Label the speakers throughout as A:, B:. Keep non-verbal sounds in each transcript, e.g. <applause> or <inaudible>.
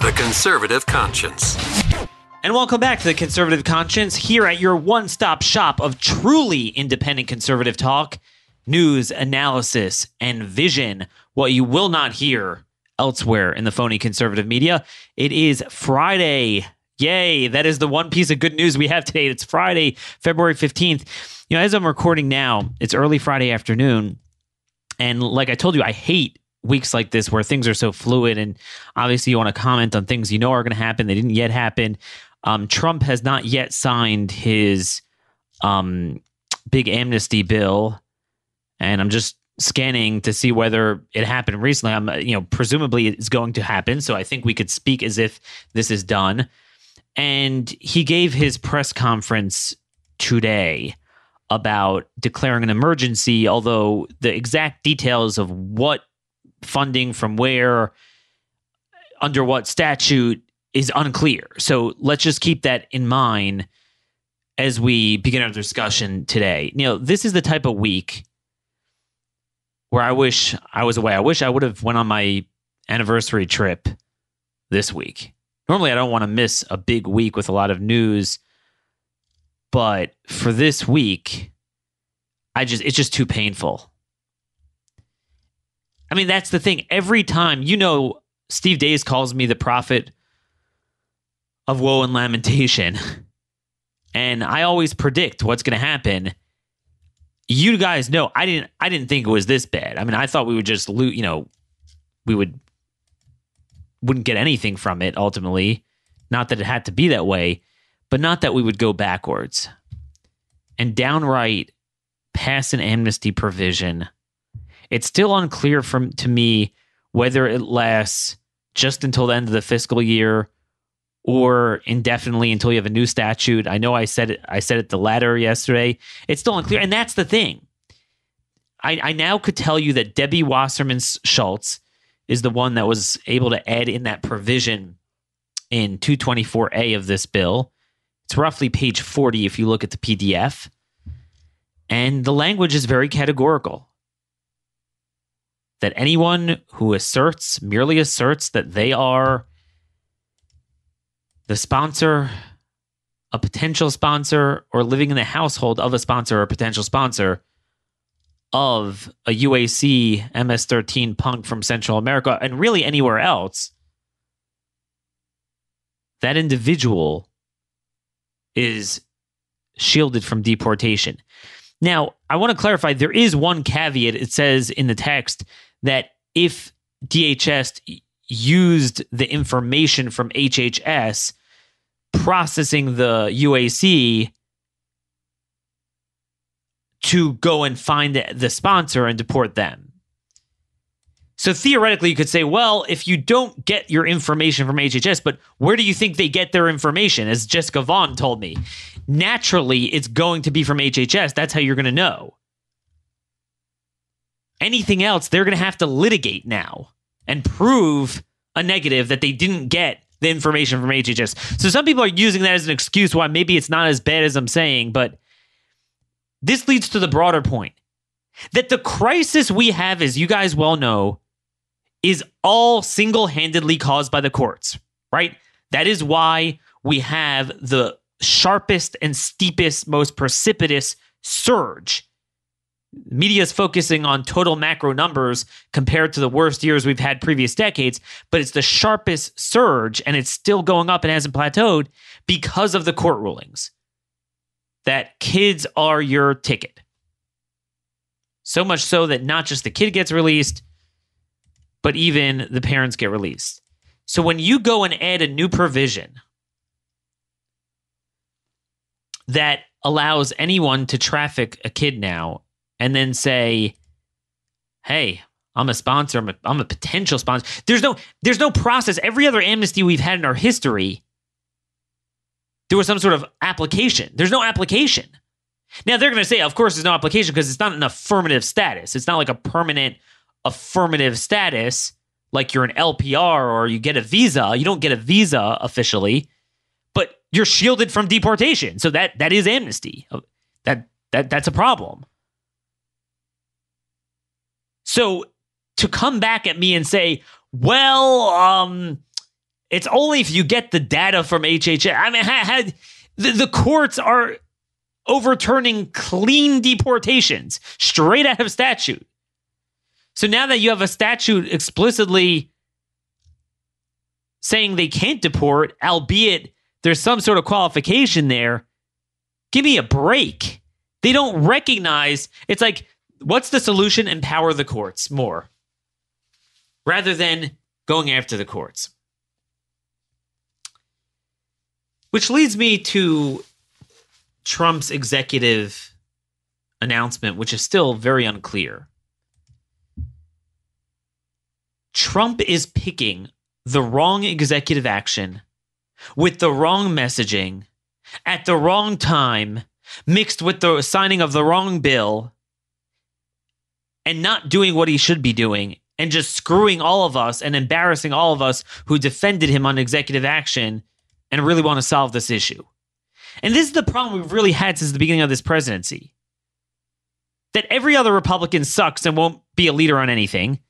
A: The Conservative Conscience.
B: And welcome back to the Conservative Conscience here at your one stop shop of truly independent conservative talk, news, analysis, and vision. What you will not hear elsewhere in the phony conservative media. It is Friday. Yay. That is the one piece of good news we have today. It's Friday, February 15th. You know, as I'm recording now, it's early Friday afternoon. And like I told you, I hate weeks like this where things are so fluid and obviously you want to comment on things you know are going to happen they didn't yet happen. Um, trump has not yet signed his um, big amnesty bill. And i'm just scanning to see whether it happened recently. I'm you know presumably it's going to happen. So i think we could speak as if this is done. And he gave his press conference today about declaring an emergency although the exact details of what funding from where, under what statute is unclear. So let's just keep that in mind as we begin our discussion today. You know, this is the type of week where I wish I was away. I wish I would have went on my anniversary trip this week. Normally I don't want to miss a big week with a lot of news, but for this week I just it's just too painful. I mean, that's the thing. Every time, you know, Steve Deace calls me the prophet of woe and lamentation. <laughs> And I always predict what's going to happen. You guys know I didn't I didn't think it was this bad. I mean, I thought we would just loot, you know, we would wouldn't get anything from it ultimately. Not that it had to be that way, but not that we would go backwards. And downright pass an amnesty provision it's still unclear from to me whether it lasts just until the end of the fiscal year or indefinitely until you have a new statute. I know I said it, I said it the latter yesterday. It's still unclear, and that's the thing. I, I now could tell you that Debbie Wasserman Schultz is the one that was able to add in that provision in 224A of this bill. It's roughly page 40 if you look at the PDF. And the language is very categorical that anyone who asserts, merely asserts that they are the sponsor, a potential sponsor, or living in the household of a sponsor or potential sponsor of a UAC MS 13 punk from Central America and really anywhere else, that individual is shielded from deportation. Now, I want to clarify there is one caveat. It says in the text that if DHS used the information from HHS processing the UAC to go and find the sponsor and deport them. So theoretically, you could say, well, if you don't get your information from HHS, but where do you think they get their information? As Jessica Vaughn told me, naturally, it's going to be from HHS. That's how you're going to know. Anything else, they're going to have to litigate now and prove a negative that they didn't get the information from HHS. So some people are using that as an excuse why maybe it's not as bad as I'm saying, but this leads to the broader point that the crisis we have, as you guys well know, is all single handedly caused by the courts, right? That is why we have the sharpest and steepest, most precipitous surge media is focusing on total macro numbers compared to the worst years we've had previous decades, but it's the sharpest surge and it's still going up and hasn't plateaued because of the court rulings that kids are your ticket. So much so that not just the kid gets released, but even the parents get released. So when you go and add a new provision that allows anyone to traffic a kid now and then say, "Hey, I'm a sponsor. I'm a, I'm a potential sponsor." There's no there's no process. Every other amnesty we've had in our history there was some sort of application. There's no application. Now they're going to say, of course, there's no application because it's not an affirmative status. It's not like a permanent affirmative status, like you're an LPR or you get a visa. You don't get a visa officially, but you're shielded from deportation. So that that is amnesty. That that that's a problem. So to come back at me and say, well, um, it's only if you get the data from HHS. I mean, had, the, the courts are overturning clean deportations straight out of statute. So now that you have a statute explicitly saying they can't deport, albeit there's some sort of qualification there, give me a break. They don't recognize it's like, what's the solution? Empower the courts more rather than going after the courts. Which leads me to Trump's executive announcement, which is still very unclear. Trump is picking the wrong executive action with the wrong messaging at the wrong time, mixed with the signing of the wrong bill, and not doing what he should be doing, and just screwing all of us and embarrassing all of us who defended him on executive action and really want to solve this issue. And this is the problem we've really had since the beginning of this presidency that every other Republican sucks and won't be a leader on anything.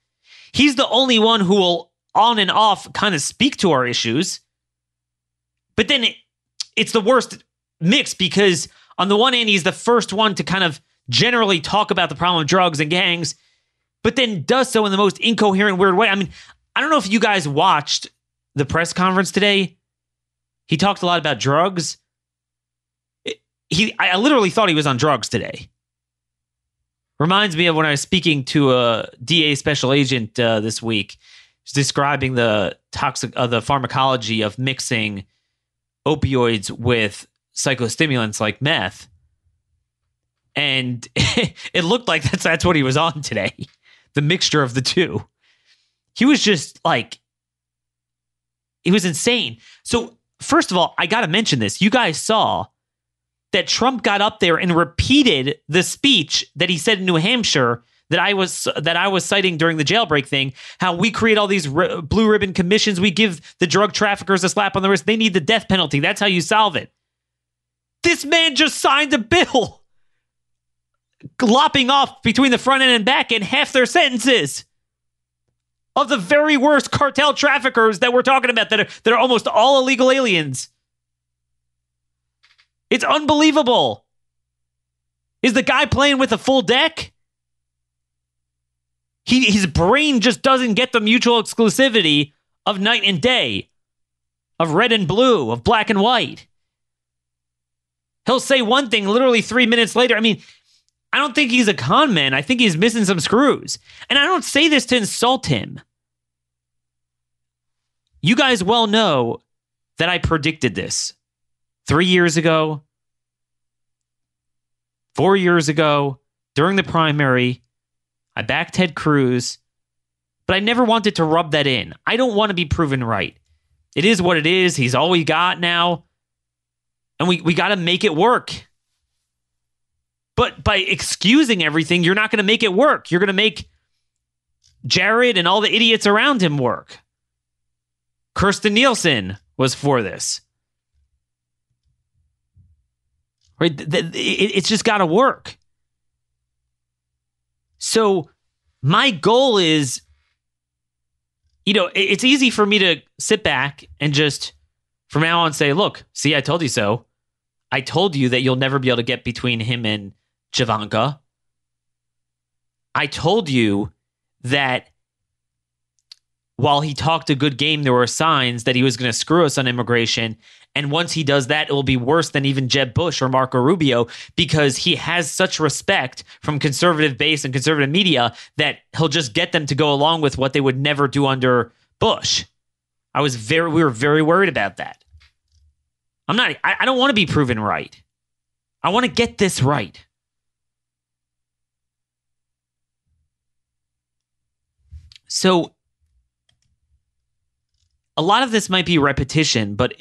B: He's the only one who will on and off kind of speak to our issues. But then it, it's the worst mix because on the one hand, he's the first one to kind of generally talk about the problem of drugs and gangs, but then does so in the most incoherent, weird way. I mean, I don't know if you guys watched the press conference today. He talked a lot about drugs. He, I literally thought he was on drugs today. Reminds me of when I was speaking to a DA special agent uh, this week, describing the toxic, uh, the pharmacology of mixing opioids with psychostimulants like meth, and <laughs> it looked like that's that's what he was on today. The mixture of the two. He was just like, he was insane. So first of all, I got to mention this. You guys saw that Trump got up there and repeated the speech that he said in New Hampshire that I was that I was citing during the jailbreak thing. How we create all these r- blue ribbon commissions, we give the drug traffickers a slap on the wrist. They need the death penalty. That's how you solve it. This man just signed a bill, lopping off between the front end and back end half their sentences of the very worst cartel traffickers that we're talking about that are, that are almost all illegal aliens. It's unbelievable. Is the guy playing with a full deck? He, his brain just doesn't get the mutual exclusivity of night and day, of red and blue, of black and white. He'll say one thing literally three minutes later. I mean, I don't think he's a con man. I think he's missing some screws. And I don't say this to insult him. You guys well know that I predicted this three years ago, four years ago, during the primary. I backed Ted Cruz, but I never wanted to rub that in. I don't want to be proven right. It is what it is. He's all we got now. And we, we got to make it work. But by excusing everything, you're not going to make it work. You're going to make Jared and all the idiots around him work. Kirstjen Nielsen was for this. Right? It's just got to work. So, my goal is you know, it's easy for me to sit back and just from now on say, look, see, I told you so. I told you that you'll never be able to get between him and Javanka. I told you that while he talked a good game, there were signs that he was going to screw us on immigration. And once he does that, it will be worse than even Jeb Bush or Marco Rubio because he has such respect from conservative base and conservative media that he'll just get them to go along with what they would never do under Bush. I was very, we were very worried about that. I'm not, I, I don't want to be proven right. I want to get this right. So a lot of this might be repetition, but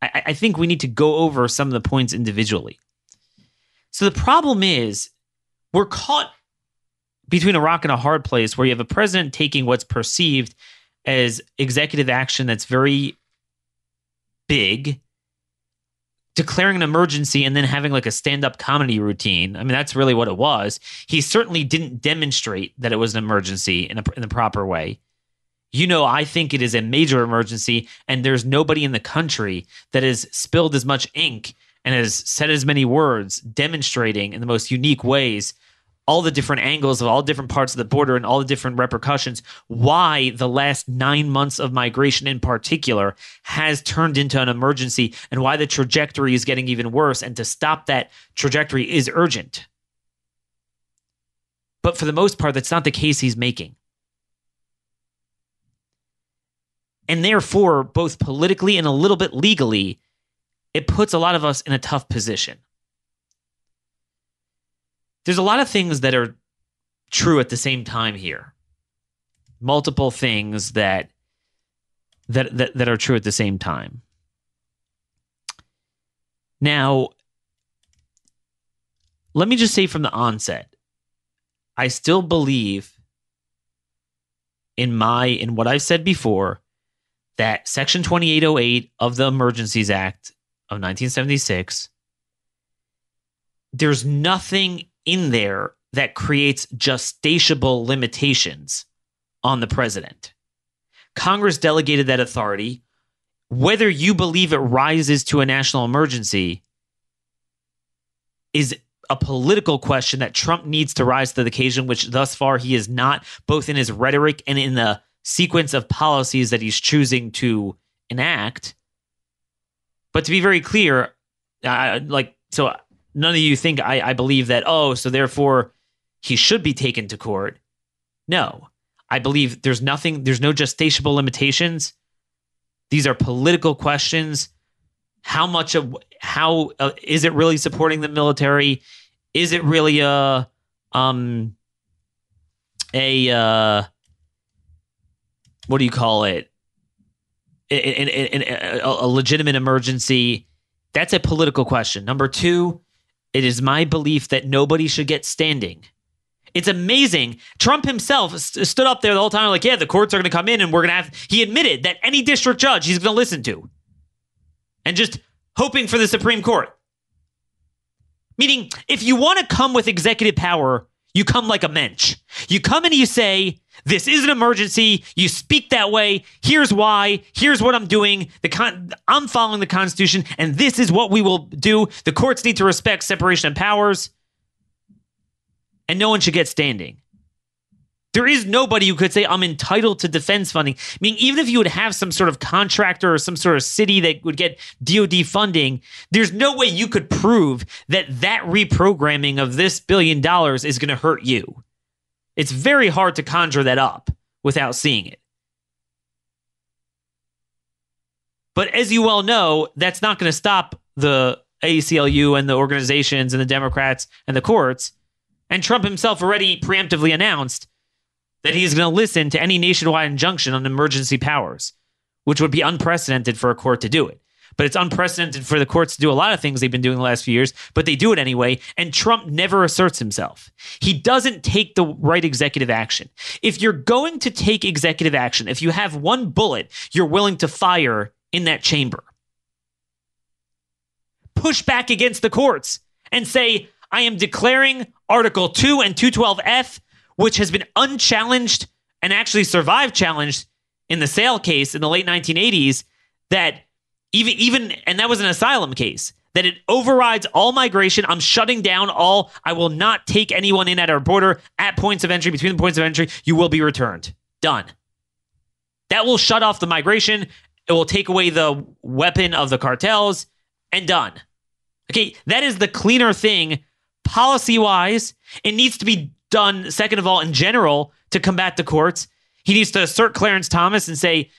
B: I, I think we need to go over some of the points individually. So the problem is we're caught between a rock and a hard place where you have a president taking what's perceived as executive action that's very big declaring an emergency and then having like a stand-up comedy routine. I mean, that's really what it was. He certainly didn't demonstrate that it was an emergency in, a, in the proper way. You know, I think it is a major emergency, and there's nobody in the country that has spilled as much ink and has said as many words demonstrating in the most unique ways all the different angles of all different parts of the border and all the different repercussions, why the last nine months of migration in particular has turned into an emergency and why the trajectory is getting even worse. And to stop that trajectory is urgent. But for the most part, that's not the case he's making. And therefore, both politically and a little bit legally, it puts a lot of us in a tough position there's a lot of things that are true at the same time here. Multiple things that that that, that are true at the same time. Now, let me just say from the onset, I still believe in my in what I've said before that section 2808 of the Emergencies Act of 1976 there's nothing in there that creates justiciable limitations on the president. Congress delegated that authority. Whether you believe it rises to a national emergency is a political question that Trump needs to rise to the occasion, which thus far he is not, both in his rhetoric and in the sequence of policies that he's choosing to enact. But to be very clear, uh, like, so none of you think I, I believe that, oh, so therefore he should be taken to court. No, I believe there's nothing, there's no justiciable limitations. These are political questions. How much of, how uh, is it really supporting the military? Is it really a, um, a, uh, what do you call it? A, legitimate emergency. That's a political question. Number two, it is my belief that nobody should get standing. It's amazing. Trump himself st- stood up there the whole time, like, yeah, the courts are going to come in and we're going to have. He admitted that any district judge he's going to listen to. And just hoping for the Supreme Court. Meaning, if you want to come with executive power, you come like a mensch. You come and you say, This is an emergency. You speak that way. Here's why. Here's what I'm doing. The con- I'm following the Constitution, and this is what we will do. The courts need to respect separation of powers, and no one should get standing. There is nobody who could say, I'm entitled to defense funding. I mean, even if you would have some sort of contractor or some sort of city that would get DOD funding, there's no way you could prove that that reprogramming of this billion dollars is going to hurt you. It's very hard to conjure that up without seeing it. But as you well know, that's not going to stop the ACLU and the organizations and the Democrats and the courts. And Trump himself already preemptively announced that he's going to listen to any nationwide injunction on emergency powers, which would be unprecedented for a court to do it. But it's unprecedented for the courts to do a lot of things they've been doing the last few years, but they do it anyway. And Trump never asserts himself. He doesn't take the right executive action. If you're going to take executive action, if you have one bullet you're willing to fire in that chamber, push back against the courts and say, I am declaring Article 2 and 212F which has been unchallenged and actually survived challenged in the Sale case in the late 1980s that even even and that was an asylum case that it overrides all migration. I'm shutting down all i will not take anyone in at our border at points of entry between the points of entry. You will be returned. Done. That will shut off the migration. It will take away the weapon of the cartels and done. Okay that is the cleaner thing. Policy wise it needs to be done, second of all, in general, to combat the courts. He needs to assert Clarence Thomas and say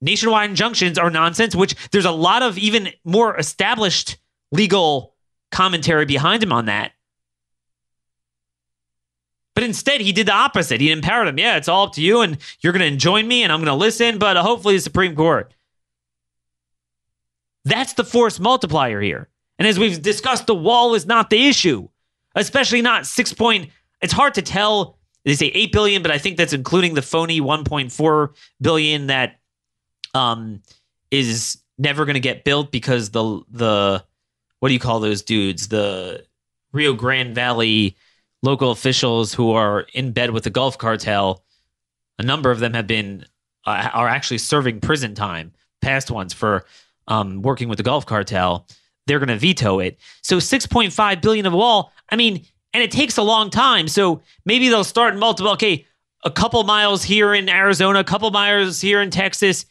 B: nationwide injunctions are nonsense, which there's a lot of even more established legal commentary behind him on that. But instead, he did the opposite. He empowered him. Yeah, it's all up to you, and you're going to join me, and I'm going to listen, but uh, hopefully, the Supreme Court. That's the force multiplier here. And as we've discussed, the wall is not the issue, especially not six point. It's hard to tell. They say eight billion, but I think that's including the phony 1.4 billion that um, is never going to get built because the the what do you call those dudes? The Rio Grande Valley local officials who are in bed with the Gulf cartel. A number of them have been uh, are actually serving prison time, past ones for um, working with the Gulf cartel. They're going to veto it. So 6.5 billion of wall. I mean, and it takes a long time. So maybe they'll start multiple. Okay, a couple miles here in Arizona, a couple miles here in Texas.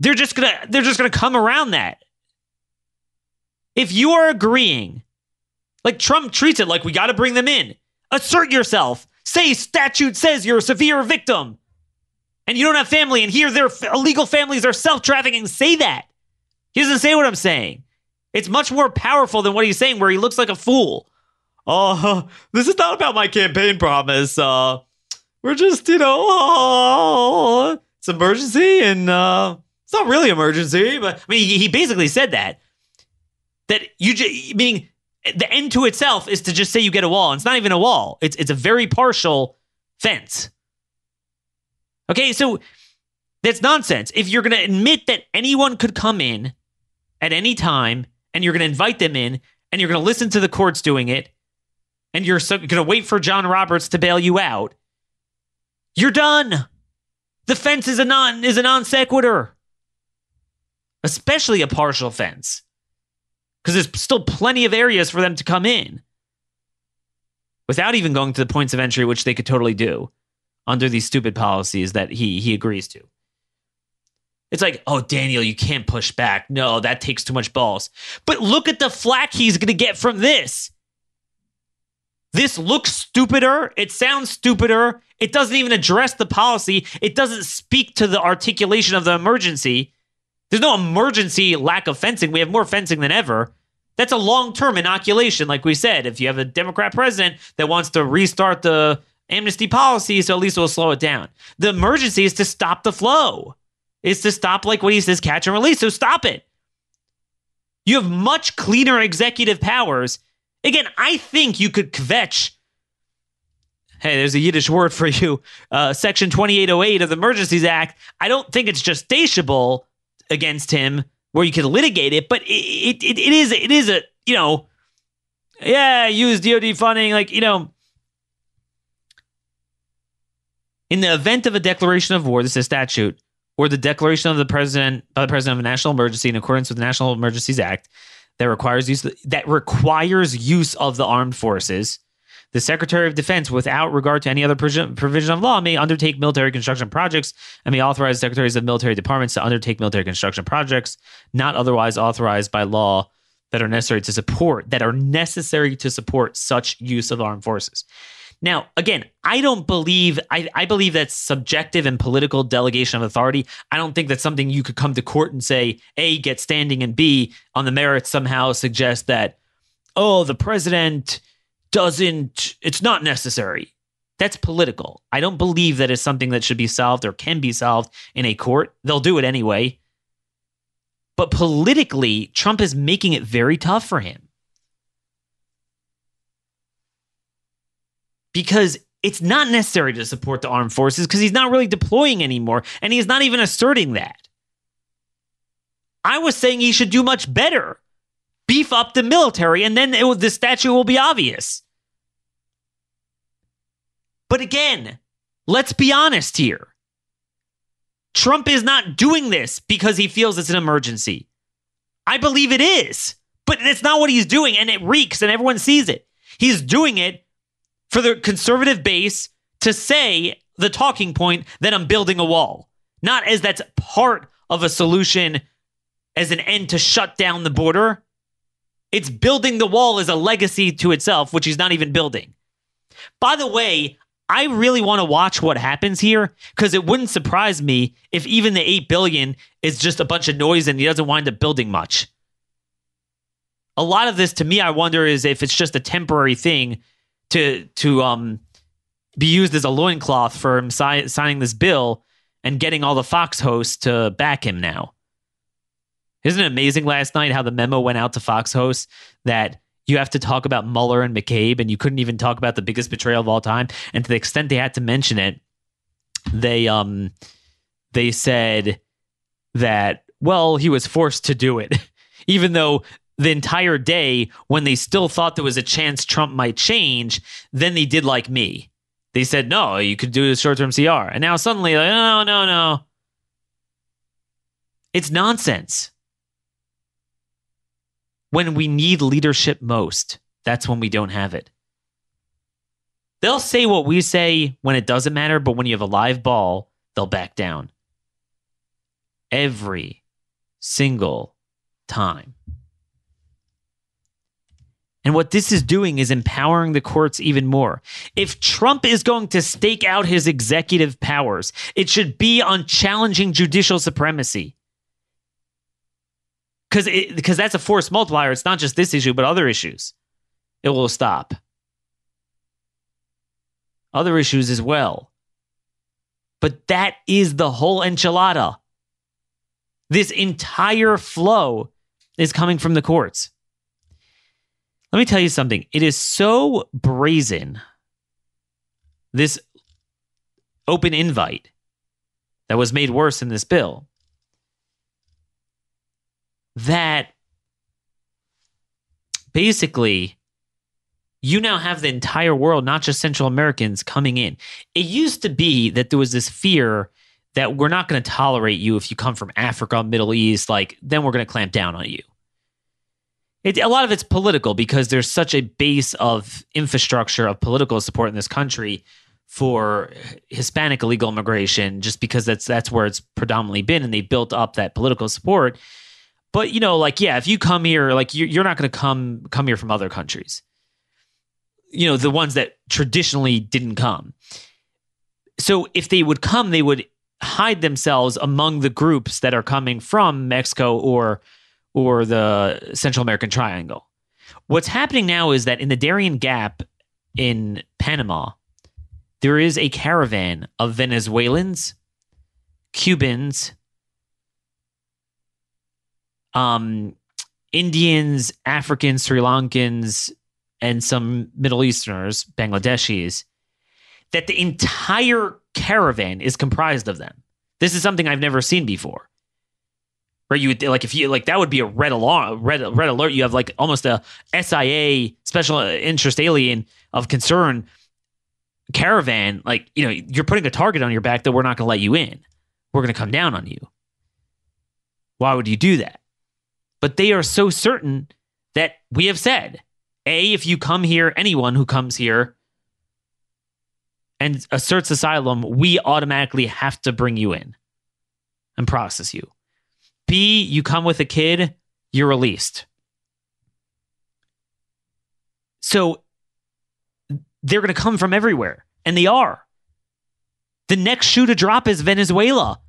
B: They're just gonna they're just gonna come around that. If you are agreeing, like Trump treats it like we got to bring them in, assert yourself. Say statute says you're a severe victim, and you don't have family, and here their illegal families are self trafficking. Say that. He doesn't say what I'm saying. It's much more powerful than what he's saying, where he looks like a fool. Oh, this is not about my campaign promise. Uh, we're just, you know, oh, it's emergency, and uh, it's not really emergency, but I mean, he, basically said that. That you just, meaning the end to itself is to just say you get a wall. And it's not even a wall. It's it's a very partial fence. Okay, so that's nonsense. If you're going to admit that anyone could come in at any time and you're going to invite them in and you're going to listen to the courts doing it and you're so, going to wait for John Roberts to bail you out, you're done. The fence is a non is a non sequitur. Especially a partial fence. Cuz there's still plenty of areas for them to come in without even going to the points of entry which they could totally do under these stupid policies that he he agrees to. It's like, oh, Daniel, you can't push back. No, that takes too much balls. But look at the flack he's going to get from this. This looks stupider. It sounds stupider. It doesn't even address the policy. It doesn't speak to the articulation of the emergency. There's no emergency lack of fencing. We have more fencing than ever. That's a long term inoculation, like we said. If you have a Democrat president that wants to restart the amnesty policy, so at least we'll slow it down. The emergency is to stop the flow is to stop like what he says catch and release. So stop it. You have much cleaner executive powers. Again, I think you could kvetch. Hey, there's a Yiddish word for you. Uh, Section 2808 of the Emergencies Act. I don't think it's justiciable against him where you could litigate it, but it, it, it, is it is a you know, yeah, use DoD funding like you know. In the event of a declaration of war, this is statute or the declaration of the president by the president of a national emergency in accordance with the National Emergencies Act that requires use that requires use of the armed forces. The Secretary of Defense, without regard to any other provision of law, may undertake military construction projects and may authorize secretaries of military departments to undertake military construction projects not otherwise authorized by law that are necessary to support that are necessary to support such use of armed forces. Now, again, I don't believe, I, I believe that's subjective and political delegation of authority. I don't think that's something you could come to court and say, A, get standing, and B, on the merits somehow suggest that, oh, the president doesn't, it's not necessary. That's political. I don't believe that is something that should be solved or can be solved in a court. They'll do it anyway. But politically, Trump is making it very tough for him. Because it's not necessary to support the armed forces because he's not really deploying anymore and he's not even asserting that. I was saying he should do much better. Beef up the military and then it, the statue will be obvious. But again, let's be honest here. Trump is not doing this because he feels it's an emergency. I believe it is, but it's not what he's doing and it reeks and everyone sees it. He's doing it for the conservative base to say the talking point that I'm building a wall, not as that's part of a solution as an end to shut down the border. It's building the wall as a legacy to itself, which he's not even building. By the way, I really want to watch what happens here because it wouldn't surprise me if even the 8 billion is just a bunch of noise and he doesn't wind up building much. A lot of this to me I wonder is if it's just a temporary thing to to um be used as a loincloth for him si- signing this bill and getting all the Fox hosts to back him now. Isn't it amazing last night how the memo went out to Fox hosts that you have to talk about Mueller and McCabe and you couldn't even talk about the biggest betrayal of all time? And to the extent they had to mention it, they um they said that well, he was forced to do it, <laughs> even though the entire day when they still thought there was a chance Trump might change, then they did like me. They said, no, you could do the short term CR. And now suddenly, like, no, no, no. It's nonsense. When we need leadership most, that's when we don't have it. They'll say what we say when it doesn't matter, but when you have a live ball, they'll back down. Every single time. And what this is doing is empowering the courts even more. If Trump is going to stake out his executive powers, it should be on challenging judicial supremacy. Because because that's a force multiplier. It's not just this issue, but other issues. It will stop. Other issues as well. But that is the whole enchilada. This entire flow is coming from the courts. Let me tell you something. It is so brazen, this open invite that was made worse in this bill, that basically you now have the entire world, not just Central Americans, coming in. It used to be that there was this fear that we're not going to tolerate you if you come from Africa, Middle East, like, then we're going to clamp down on you. It, a lot of it's political because there's such a base of infrastructure of political support in this country for Hispanic illegal immigration, just because that's that's where it's predominantly been, and they built up that political support. But you know, like yeah, if you come here, like you're, you're not going to come come here from other countries. You know, the ones that traditionally didn't come. So if they would come, they would hide themselves among the groups that are coming from Mexico or or the Central American Triangle. What's happening now is that in the Darien Gap in Panama, there is a caravan of Venezuelans, Cubans, um, Indians, Africans, Sri Lankans, and some Middle Easterners, Bangladeshis, that the entire caravan is comprised of them. This is something I've never seen before. Where you would like if you like that would be a red alarm, red red alert. You have like almost a SIA special interest alien of concern caravan. Like you know you're putting a target on your back that we're not going to let you in. We're going to come down on you. Why would you do that? But they are so certain that we have said, a if you come here, anyone who comes here and asserts asylum, we automatically have to bring you in and process you. B, you come with a kid, you're released. So they're going to come from everywhere, and they are. The next shoe to drop is Venezuela.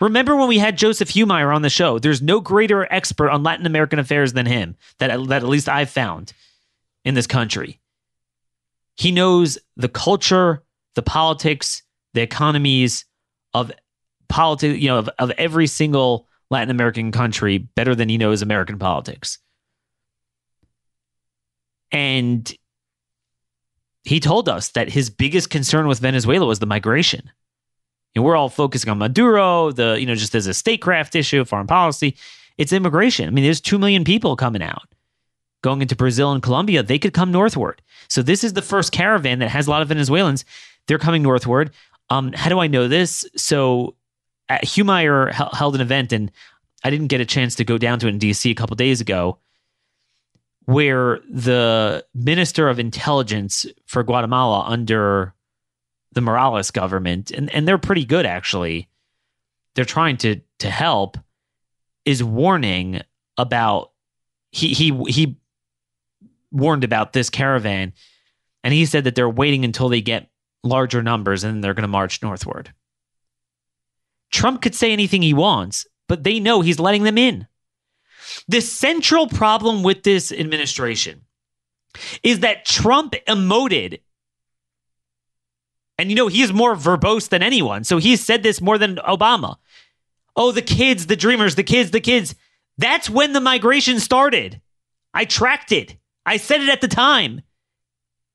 B: Remember when we had Joseph Humire on the show? There's no greater expert on Latin American affairs than him that, that at least I've found in this country. He knows the culture, the politics, the economies of politics, you know, of, of every single Latin American country better than he knows American politics. And he told us that his biggest concern with Venezuela was the migration. And we're all focusing on Maduro, the, you know, just as a statecraft issue, foreign policy. It's immigration. I mean, there's 2 million people coming out going into Brazil and Colombia. They could come northward. So this is the first caravan that has a lot of Venezuelans they're coming northward. Um, how do I know this? So, Humire held an event, and I didn't get a chance to go down to it in DC a couple days ago, where the minister of intelligence for Guatemala under the Morales government, and, and they're pretty good actually. They're trying to to help, is warning about he he he warned about this caravan, and he said that they're waiting until they get larger numbers and they're going to march northward. Trump could say anything he wants, but they know he's letting them in. The central problem with this administration is that Trump emoted. And you know, he is more verbose than anyone. So he said this more than Obama. Oh, the kids, the dreamers, the kids, the kids. That's when the migration started. I tracked it. I said it at the time.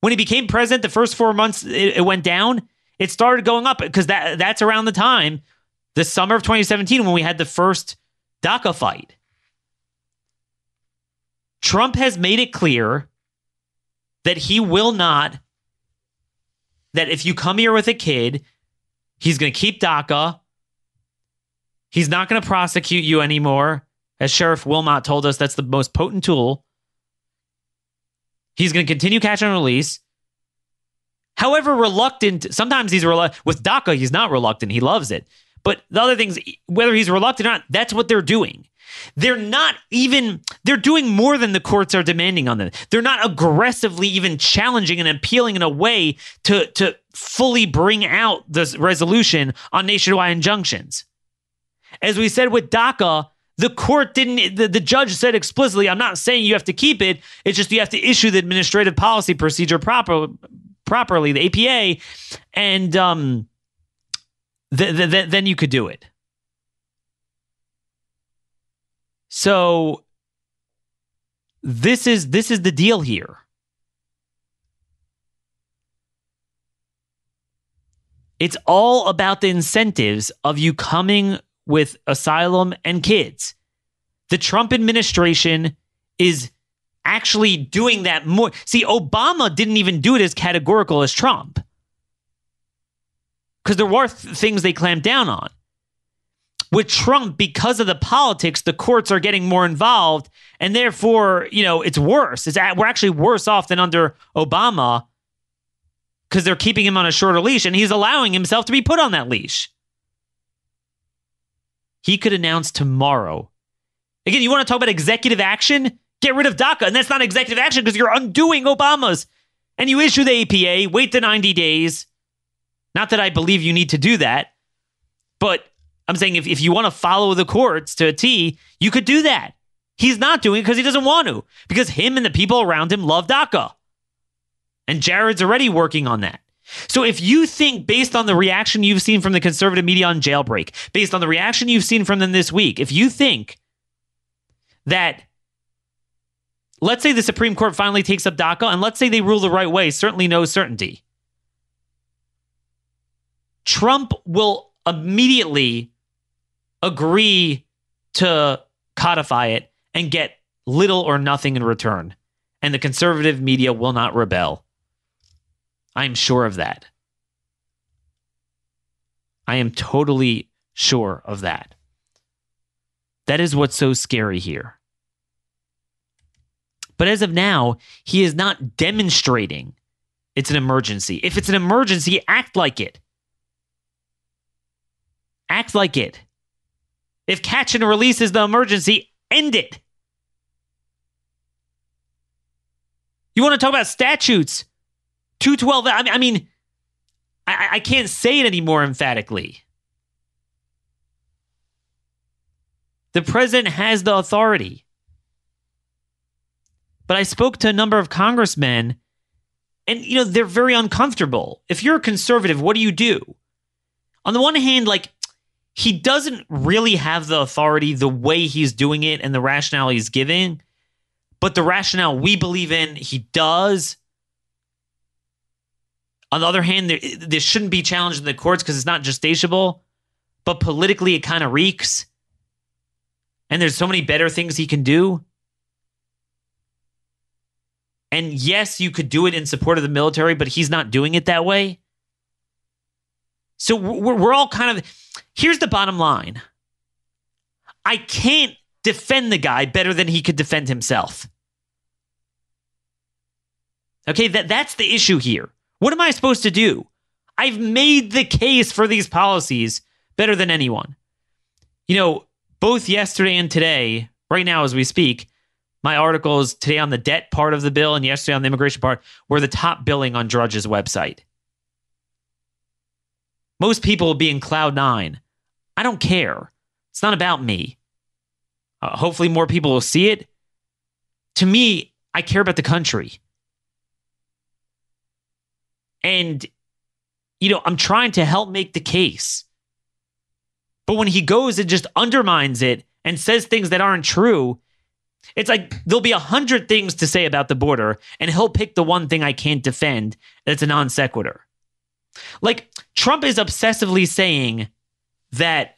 B: When he became president, the first four months it, it went down. It started going up because that that's around the time, the summer of 2017, when we had the first DACA fight. Trump has made it clear that he will not, that if you come here with a kid, he's going to keep DACA. He's not going to prosecute you anymore. As Sheriff Wilmot told us, that's the most potent tool. He's going to continue catch and release. However, reluctant, sometimes he's reluctant. With DACA, he's not reluctant. He loves it. But the other things, whether he's reluctant or not, that's what they're doing. They're not even, they're doing more than the courts are demanding on them. They're not aggressively even challenging and appealing in a way to, to fully bring out this resolution on nationwide injunctions. As we said with DACA, the court didn't, the, the judge said explicitly, I'm not saying you have to keep it. It's just you have to issue the administrative policy procedure proper, properly, the APA, and um, th- th- th- then you could do it. So this is this is the deal here. It's all about the incentives of you coming with asylum and kids. The Trump administration is actually doing that more. See, Obama didn't even do it as categorical as Trump because there were th- things they clamped down on. With Trump, because of the politics, the courts are getting more involved, and therefore, you know, it's worse. It's at, we're actually worse off than under Obama because they're keeping him on a shorter leash, and he's allowing himself to be put on that leash. He could announce tomorrow. Again, you want to talk about executive action? Get rid of DACA. And that's not executive action because you're undoing Obama's. And you issue the APA, wait the 90 days. Not that I believe you need to do that, but I'm saying if, if you want to follow the courts to a T, you could do that. He's not doing it because he doesn't want to, because him and the people around him love DACA. And Jared's already working on that. So if you think, based on the reaction you've seen from the conservative media on jailbreak, based on the reaction you've seen from them this week, if you think that, let's say the Supreme Court finally takes up DACA, and let's say they rule the right way, certainly no certainty, Trump will immediately agree to codify it and get little or nothing in return. And the conservative media will not rebel. I'm sure of that. I am totally sure of that. That is what's so scary here. But as of now, he is not demonstrating it's an emergency. If it's an emergency, act like it. Act like it. If catch and release is the emergency, end it. You want to talk about statutes? 212. I mean, I, I can't say it any more emphatically. The president has the authority. But I spoke to a number of congressmen, and you know they're very uncomfortable. If you're a conservative, what do you do? On the one hand, like he doesn't really have the authority the way he's doing it and the rationale he's giving, but the rationale we believe in, he does. On the other hand, this shouldn't be challenged in the courts because it's not justiciable, but politically it kind of reeks. And there's so many better things he can do. And yes, you could do it in support of the military, but he's not doing it that way. So we're, we're all kind of. Here's the bottom line I can't defend the guy better than he could defend himself. Okay, that, that's the issue here. What am I supposed to do? I've made the case for these policies better than anyone. You know, both yesterday and today, right now as we speak, my articles today on the debt part of the bill and yesterday on the immigration part were the top billing on Drudge's website. Most people will be in cloud nine. I don't care. It's not about me. Uh, hopefully, more people will see it. To me, I care about the country. And, you know, I'm trying to help make the case. But when he goes and just undermines it and says things that aren't true, it's like there'll be a hundred things to say about the border, and he'll pick the one thing I can't defend that's a non sequitur. Like Trump is obsessively saying that,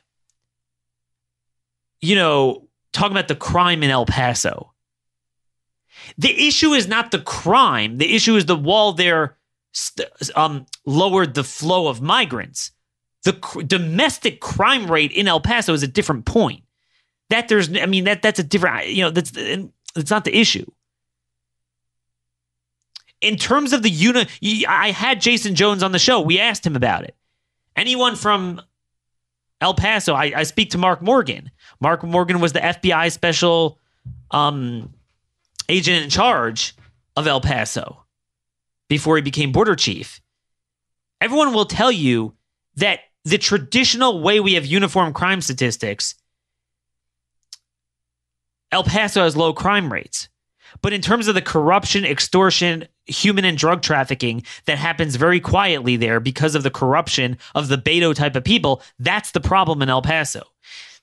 B: you know, talking about the crime in El Paso. The issue is not the crime. The issue is the wall there st- um, lowered the flow of migrants. The cr- domestic crime rate in El Paso is a different point. That there's, I mean, that that's a different, you know, that's it's not the issue. In terms of the unit, I had Jason Jones on the show. We asked him about it. Anyone from El Paso, I, I speak to Mark Morgan. Mark Morgan was the FBI special um, agent in charge of El Paso before he became border chief. Everyone will tell you that the traditional way we have uniform crime statistics, El Paso has low crime rates. But in terms of the corruption, extortion, human and drug trafficking that happens very quietly there because of the corruption of the Beto type of people, that's the problem in El Paso.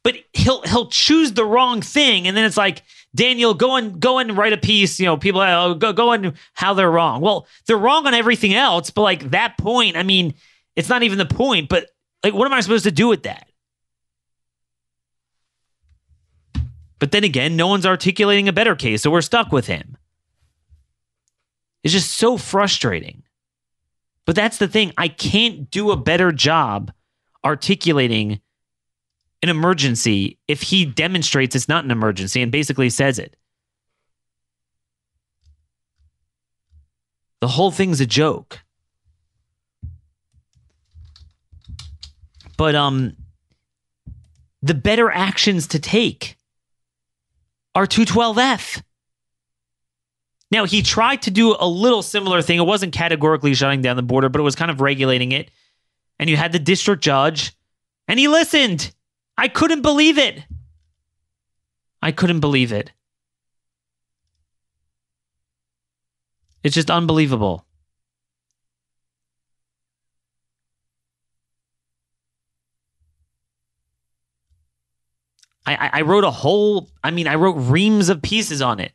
B: But he'll he'll choose the wrong thing, and then it's like Daniel, go and go and write a piece. You know, people oh, go go and how they're wrong. Well, they're wrong on everything else, but like that point, I mean, it's not even the point. But like, what am I supposed to do with that? But then again, no one's articulating a better case, so we're stuck with him. It's just so frustrating. But that's the thing. I can't do a better job articulating an emergency if he demonstrates it's not an emergency and basically says it. The whole thing's a joke. But um the better actions to take are 212F. Now, he tried to do a little similar thing. It wasn't categorically shutting down the border, but it was kind of regulating it. And you had the district judge, and he listened. I couldn't believe it. I couldn't believe it. It's just unbelievable. I, I wrote a whole, I mean, I wrote reams of pieces on it.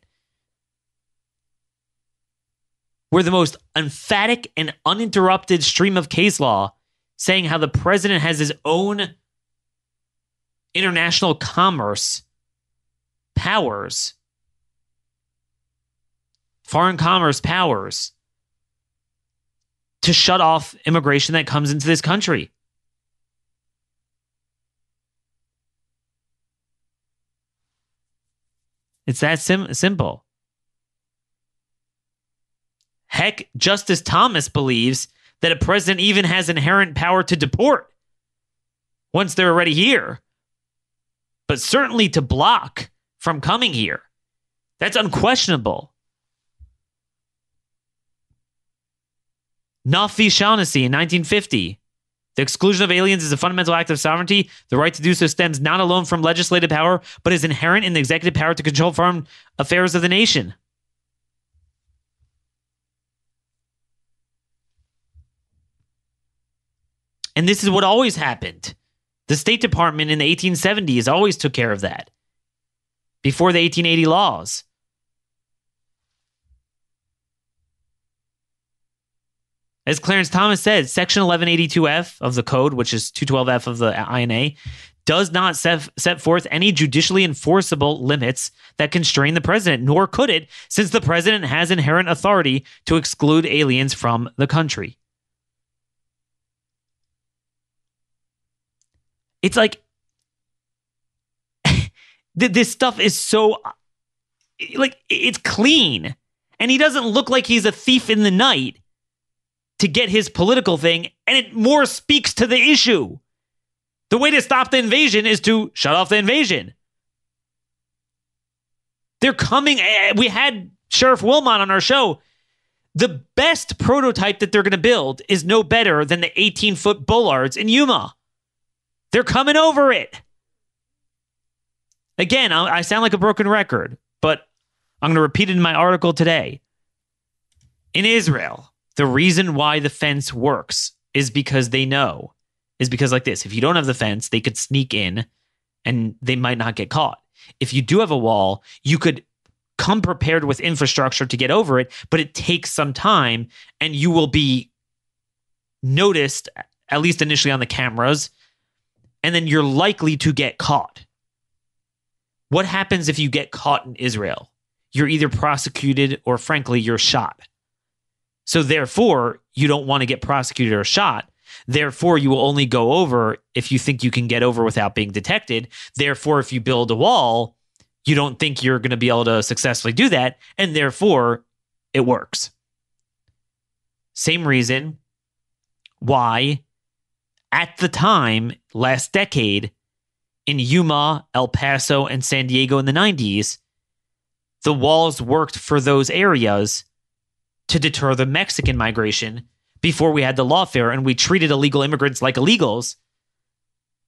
B: Where the most emphatic and uninterrupted stream of case law saying how the president has his own international commerce powers, foreign commerce powers to shut off immigration that comes into this country. It's that sim- simple. Heck, Justice Thomas believes that a president even has inherent power to deport once they're already here, but certainly to block from coming here. That's unquestionable. Knauff v. Shaughnessy in 1950 the exclusion of aliens is a fundamental act of sovereignty. The right to do so stems not alone from legislative power, but is inherent in the executive power to control foreign affairs of the nation. And this is what always happened. The State Department in the 1870s always took care of that before the 1880 laws. As Clarence Thomas said, Section 1182F of the code, which is 212F of the INA, does not set, set forth any judicially enforceable limits that constrain the president, nor could it, since the president has inherent authority to exclude aliens from the country. It's like <laughs> this stuff is so like it's clean and he doesn't look like he's a thief in the night to get his political thing, and it more speaks to the issue. The way to stop the invasion is to shut off the invasion. They're coming. Eh, eh, we had Sheriff Wilmot on our show. The best prototype that they're going to build is no better than the 18 foot bollards in Yuma. They're coming over it. Again, I sound like a broken record, but I'm going to repeat it in my article today. In Israel, the reason why the fence works is because they know is because like this if you don't have the fence they could sneak in and they might not get caught if you do have a wall, you could come prepared with infrastructure to get over it, but it takes some time and you will be noticed, at least initially on the cameras, and then you're likely to get caught. What happens if you get caught in Israel? You're either prosecuted or, frankly, you're shot. So, therefore, you don't want to get prosecuted or shot. Therefore, you will only go over if you think you can get over without being detected. Therefore, if you build a wall, you don't think you're going to be able to successfully do that. And therefore, it works. Same reason why, at the time, last decade, in Yuma, El Paso, and San Diego in the 90s, the walls worked for those areas to deter the Mexican migration before we had the lawfare and we treated illegal immigrants like illegals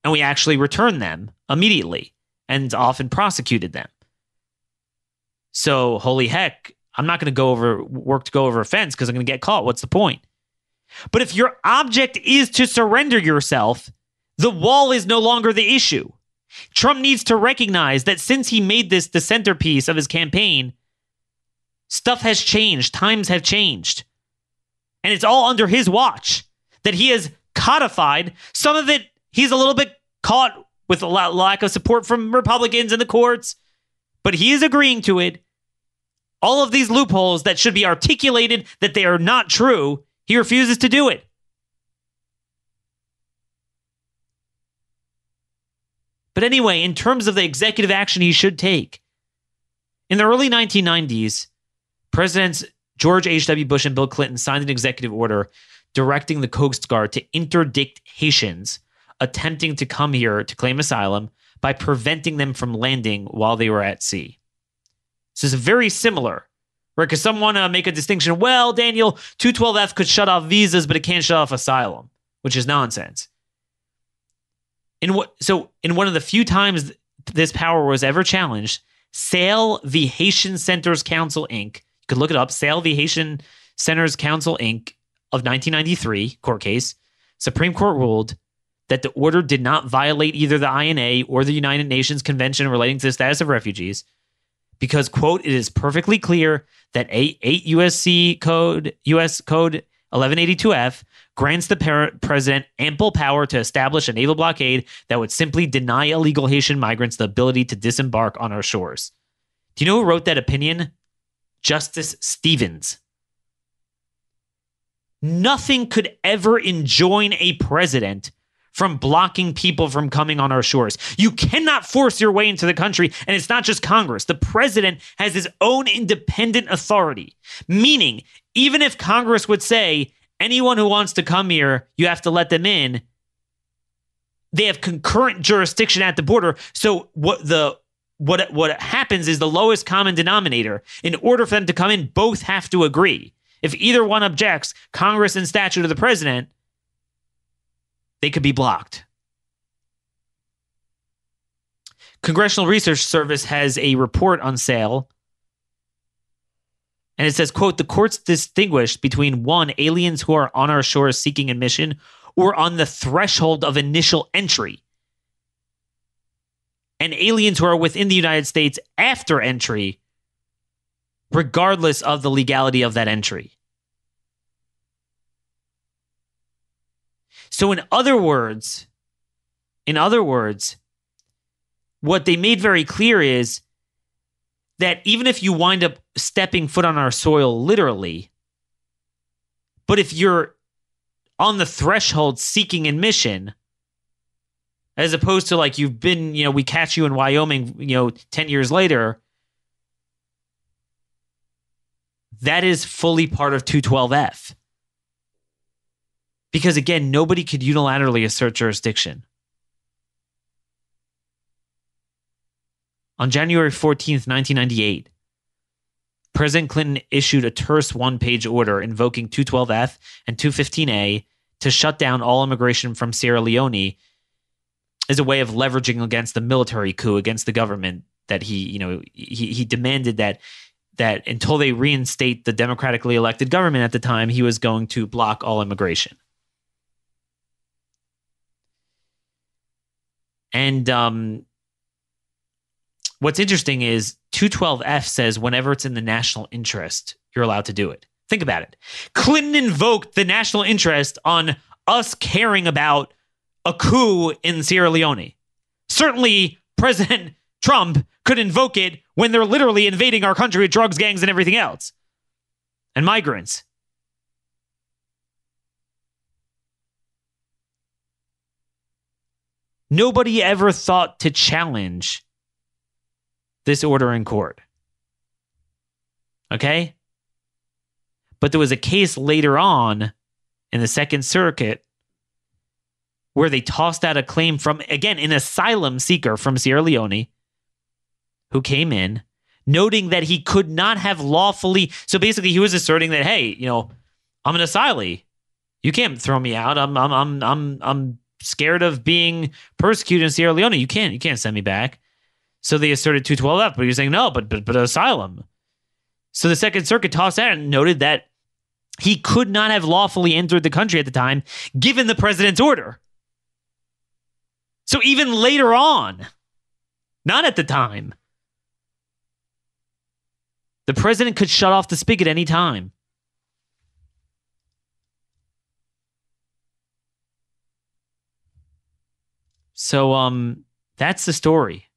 B: and we actually returned them immediately and often prosecuted them. So, holy heck, I'm not going to go over work to go over a fence because I'm going to get caught. What's the point? But if your object is to surrender yourself, the wall is no longer the issue. Trump needs to recognize that since he made this the centerpiece of his campaign, stuff has changed, times have changed. And it's all under his watch that he has codified. Some of it, he's a little bit caught with a lack of support from Republicans in the courts, but he is agreeing to it. All of these loopholes that should be articulated that they are not true, he refuses to do it. But anyway, in terms of the executive action he should take, in the early 1990s, Presidents George H.W. Bush and Bill Clinton signed an executive order directing the Coast Guard to interdict Haitians attempting to come here to claim asylum by preventing them from landing while they were at sea. This is very similar, right? Because some want to make a distinction. Well, Daniel, 212F could shut off visas, but it can't shut off asylum, which is nonsense. In what? So, in one of the few times this power was ever challenged, Sale v. Haitian Centers Council Inc could look it up. Sale v. Haitian Centers Council Inc. of 1993 court case. Supreme Court ruled that the order did not violate either the INA or the United Nations Convention relating to the status of refugees because quote it is perfectly clear that 8, 8 USC code US code 1182F grants the president ample power to establish a naval blockade that would simply deny illegal Haitian migrants the ability to disembark on our shores. Do you know who wrote that opinion? Justice Stevens. Nothing could ever enjoin a president from blocking people from coming on our shores. You cannot force your way into the country, and it's not just Congress. The president has his own independent authority, meaning, even if Congress would say, anyone who wants to come here, you have to let them in, they have concurrent jurisdiction at the border. So, what the what what happens is the lowest common denominator. In order for them to come in, both have to agree. If either one objects, Congress and statute of the president, they could be blocked. Congressional Research Service has a report on Sale And it says, quote, the courts distinguish between one, aliens who are on our shores seeking admission or on the threshold of initial entry and aliens who are within the United States after entry, regardless of the legality of that entry. So, in other words, in other words, what they made very clear is that even if you wind up stepping foot on our soil literally, but if you're on the threshold seeking admission, as opposed to like you've been, you know, we catch you in Wyoming, you know, 10 years later. That is fully part of 212F. Because again, nobody could unilaterally assert jurisdiction. On January 14th, 1998, President Clinton issued a terse one page order invoking 212F and 215A to shut down all immigration from Sierra Leone as a way of leveraging against the military coup against the government that he, you know, he, he demanded that that until they reinstate the democratically elected government at the time, he was going to block all immigration. And um, what's interesting is 212F says whenever it's in the national interest, you're allowed to do it. Think about it. Clinton invoked the national interest on us caring about a coup in Sierra Leone. Certainly, President Trump could invoke it when they're literally invading our country with drugs, gangs, and everything else, and migrants. Nobody ever thought to challenge this order in court. Okay? But there was a case later on in the Second Circuit where they tossed out a claim from, again, an asylum seeker from Sierra Leone who came in, noting that he could not have lawfully. So basically, he was asserting that, hey, you know, I'm an asylee. You can't throw me out. I'm, I'm, I'm, I'm, I'm scared of being persecuted in Sierra Leone. You can't, you can't send me back. So they asserted 212F, but you're saying no, but, but, but asylum. So the Second Circuit tossed out and noted that he could not have lawfully entered the country at the time, given the president's order. So even later on, not at the time, the president could shut off the spigot any time. So um that's the story.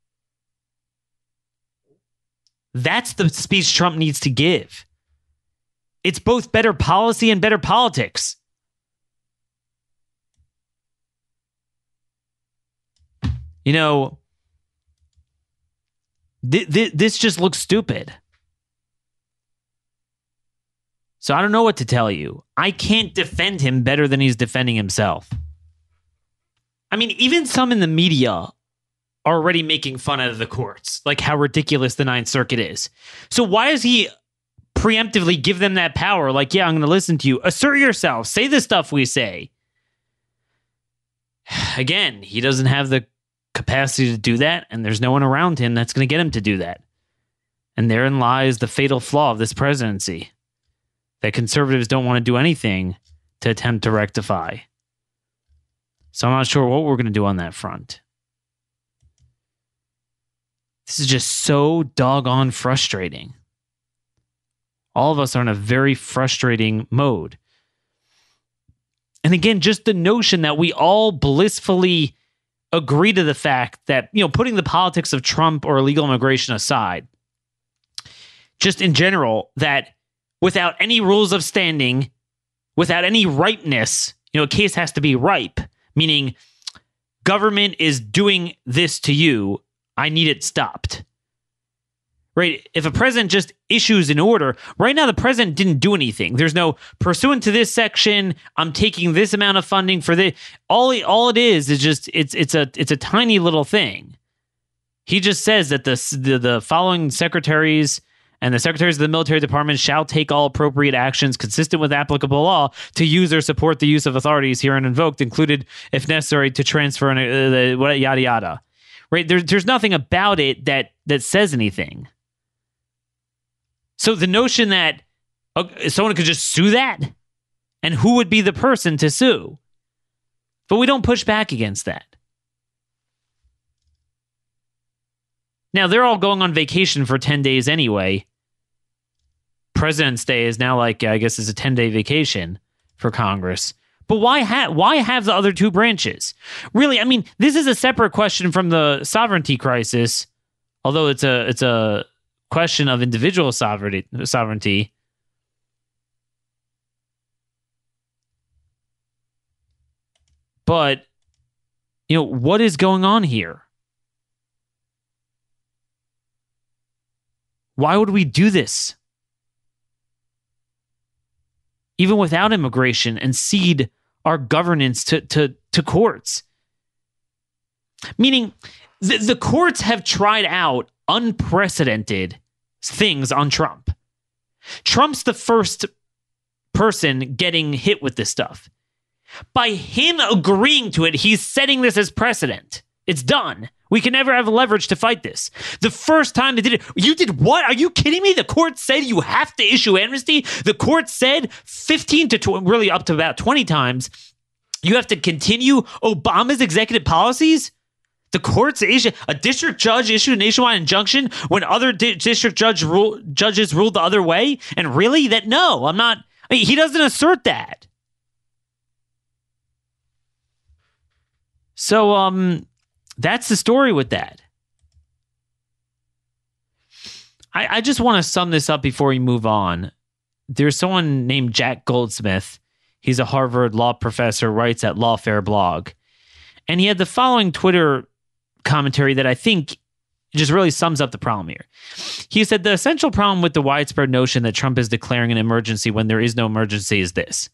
B: That's the speech Trump needs to give. It's both better policy and better politics. You know, th- th- this just looks stupid. So I don't know what to tell you. I can't defend him better than he's defending himself. I mean, even some in the media are already making fun out of the courts, like how ridiculous the Ninth Circuit is. So why does he preemptively give them that power? Like, yeah, I'm going to listen to you. Assert yourself. Say the stuff we say. <sighs> Again, he doesn't have the capacity to do that, and there's no one around him that's going to get him to do that. And therein lies the fatal flaw of this presidency that conservatives don't want to do anything to attempt to rectify. So I'm not sure what we're going to do on that front. This is just so doggone frustrating. All of us are in a very frustrating mode. And again, just the notion that we all blissfully agree to the fact that, you know, putting the politics of Trump or illegal immigration aside, just in general, that without any rules of standing, without any ripeness, you know, a case has to be ripe, meaning government is doing this to you. I need it stopped. Right? If a president just issues an order, right now the president didn't do anything. There's no pursuant to this section, I'm taking this amount of funding for this. All all it is is just it's it's a it's a tiny little thing. He just says that the the, the following secretaries and the secretaries of the military department shall take all appropriate actions consistent with applicable law to use or support the use of authorities herein invoked, included if necessary to transfer and uh, yada yada. Right? There, there's nothing about it that that says anything. So the notion that uh, someone could just sue that, and who would be the person to sue? But we don't push back against that. Now they're all going on vacation for 10 days anyway. President's Day is now like I guess is a 10 day vacation for Congress. But why have why have the other two branches? Really, I mean, this is a separate question from the sovereignty crisis, although it's a it's a question of individual sovereignty sovereignty. But you know, what is going on here? Why would we do this? Even without immigration and cede our governance to, to, to courts. Meaning, the, the courts have tried out unprecedented things on Trump. Trump's the first person getting hit with this stuff. By him agreeing to it, he's setting this as precedent. It's done. We can never have leverage to fight this. The first time they did it, you did what? Are you kidding me? The court said you have to issue amnesty. The court said 15 to 20, really up to about 20 times, you have to continue Obama's executive policies. The courts issue a district judge issued a nationwide injunction when other di- district judge judges ruled the other way. And really, that no, I'm not. I mean, he doesn't assert that. So, um, that's the story with that. I, I just want to sum this up before we move on. There's someone named Jack Goldsmith. He's a Harvard law professor, writes at Lawfare blog. And he had the following Twitter commentary that I think just really sums up the problem here. He said the essential problem with the widespread notion that Trump is declaring an emergency when there is no emergency is this.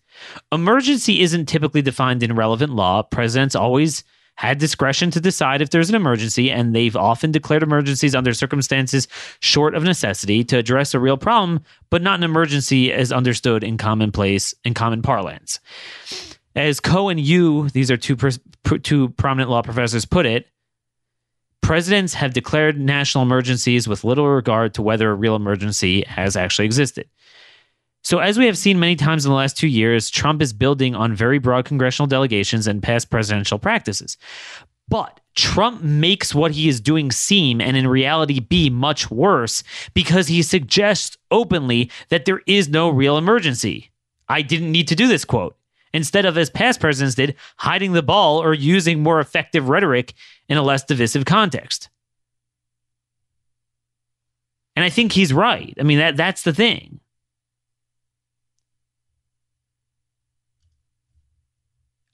B: Emergency isn't typically defined in relevant law. Presidents always had discretion to decide if there's an emergency, and they've often declared emergencies under circumstances short of necessity to address a real problem, but not an emergency as understood in commonplace in common parlance. As Koh and Yoo, these are two two prominent law professors, put it, presidents have declared national emergencies with little regard to whether a real emergency has actually existed. So, as we have seen many times in the last two years, Trump is building on very broad congressional delegations and past presidential practices. But Trump makes what he is doing seem and in reality be much worse because he suggests openly that there is no real emergency. I didn't need to do this quote. Instead of, as past presidents did, hiding the ball or using more effective rhetoric in a less divisive context. And I think he's right. I mean, that, that's the thing.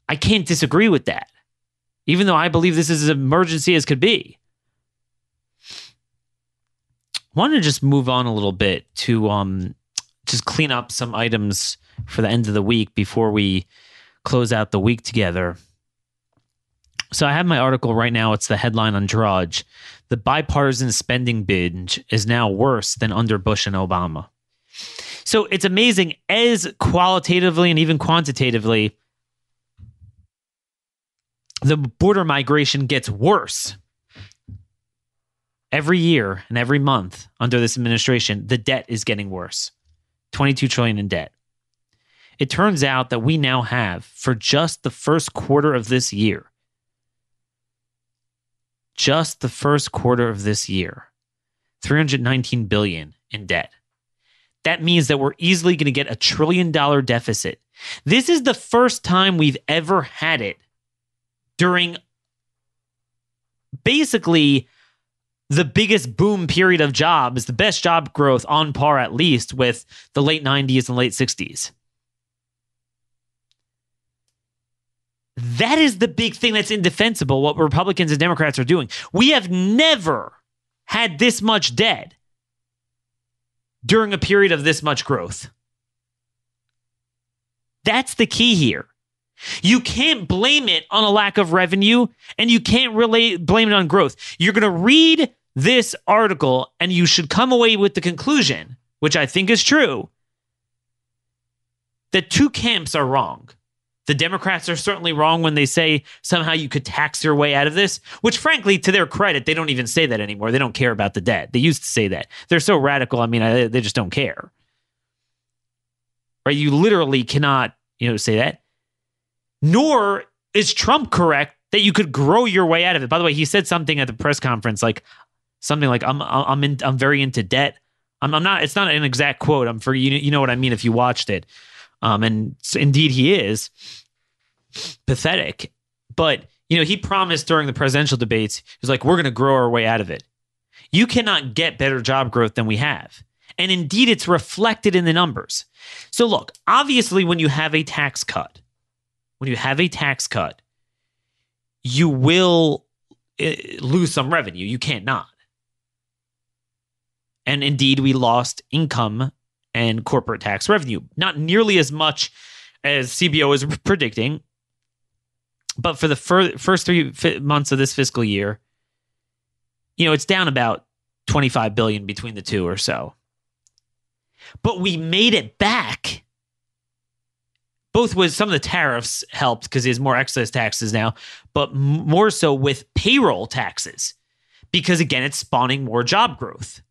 B: I can't disagree with that, even though I believe this is as emergency as could be. Want to just move on a little bit to um, just clean up some items for the end of the week before we close out the week together. So I have my article right now. It's the headline on Drudge. The bipartisan spending binge is now worse than under Bush and Obama. So it's amazing as qualitatively and even quantitatively the border migration gets worse every year and every month under this administration the debt is getting worse 22 trillion in debt it turns out that we now have for just the first quarter of this year just the first quarter of this year 319 billion in debt that means that we're easily going to get a trillion dollar deficit this is the first time we've ever had it during basically the biggest boom period of jobs, the best job growth on par at least with the late 90s and late 60s. That is the big thing that's indefensible, what Republicans and Democrats are doing. We have never had this much debt during a period of this much growth. That's the key here. You can't blame it on a lack of revenue and you can't really blame it on growth. You're going to read this article and you should come away with the conclusion, which I think is true, that two camps are wrong. The Democrats are certainly wrong when they say somehow you could tax your way out of this, which, frankly, to their credit, they don't even say that anymore. They don't care about the debt. They used to say that. They're so radical. I mean, they just don't care. Right? You literally cannot, you know, say that nor is Trump correct that you could grow your way out of it. By the way, he said something at the press conference like something like I'm I'm in I'm very into debt. I'm, I'm not it's not an exact quote. I'm for you you know what I mean if you watched it. Um and indeed he is pathetic. But you know, he promised during the presidential debates, he's like, we're going to grow our way out of it. You cannot get better job growth than we have. And indeed, it's reflected in the numbers. So, look, obviously, when you have a tax cut, when you have a tax cut, you will eh, lose some revenue. You can't not. And indeed, we lost income and corporate tax revenue. Not nearly as much as CBO is predicting. But for the fir- first three months of this fiscal year, you know, it's down about 25 billion between the two or so. But we made it back both with some of the tariffs helped because there's more excise taxes now, but more so with payroll taxes because again, it's spawning more job growth.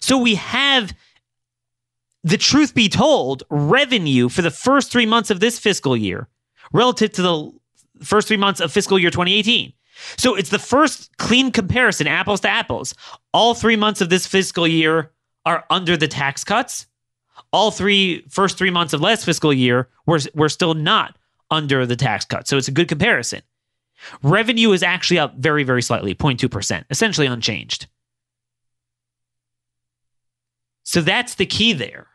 B: So we have the truth be told, revenue for the first three months of this fiscal year relative to the first three months of fiscal year 2018 So it's the first clean comparison, apples to apples. All three months of this fiscal year are under the tax cuts. All three first three months of last fiscal year were, were still not under the tax cut. So it's a good comparison. Revenue is actually up very, very slightly, 0.2%, essentially unchanged. So that's the key there.